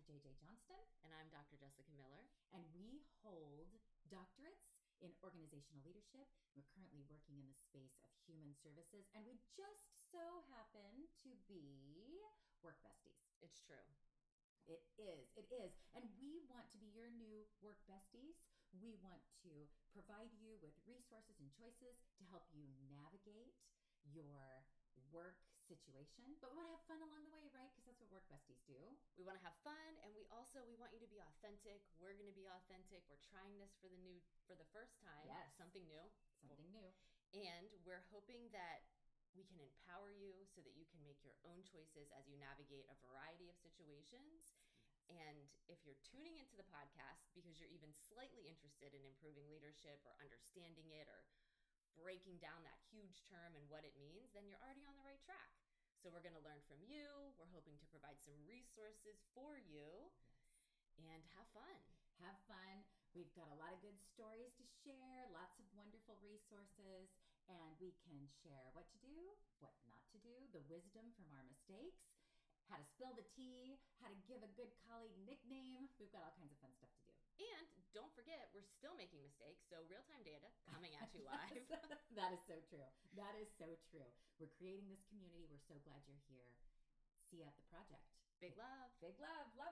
Dr. JJ Johnston. And I'm Dr. Jessica Miller. And we hold doctorates in organizational leadership. We're currently working in the space of human services, and we just so happen to be work besties. It's true. It is. It is. And we want to be your new work besties. We want to provide you with resources and choices to help you navigate your work situation, but we want to have fun along the work besties do. We want to have fun and we also we want you to be authentic. We're going to be authentic. We're trying this for the new for the first time yes. something new. Something new. And we're hoping that we can empower you so that you can make your own choices as you navigate a variety of situations. Yes. and if you're tuning into the podcast because you're even slightly interested in improving leadership or understanding it or breaking down that huge term and what it means, then you're already on the. So we're going to learn from you. We're hoping to provide some resources for you. Yes. And have fun. Have fun. We've got a lot of good stories to share, lots of wonderful resources, and we can share what to do, what not to do, the wisdom from our mistakes, how to spill the tea, how to give a good colleague nickname. We've got all kinds of fun stuff to do. And don't forget, we're still making mistakes. So real time data coming at you live. that is so true. That is so true. We're creating this community. We're so glad you're here. See you at the project. Big love. Big love. Love.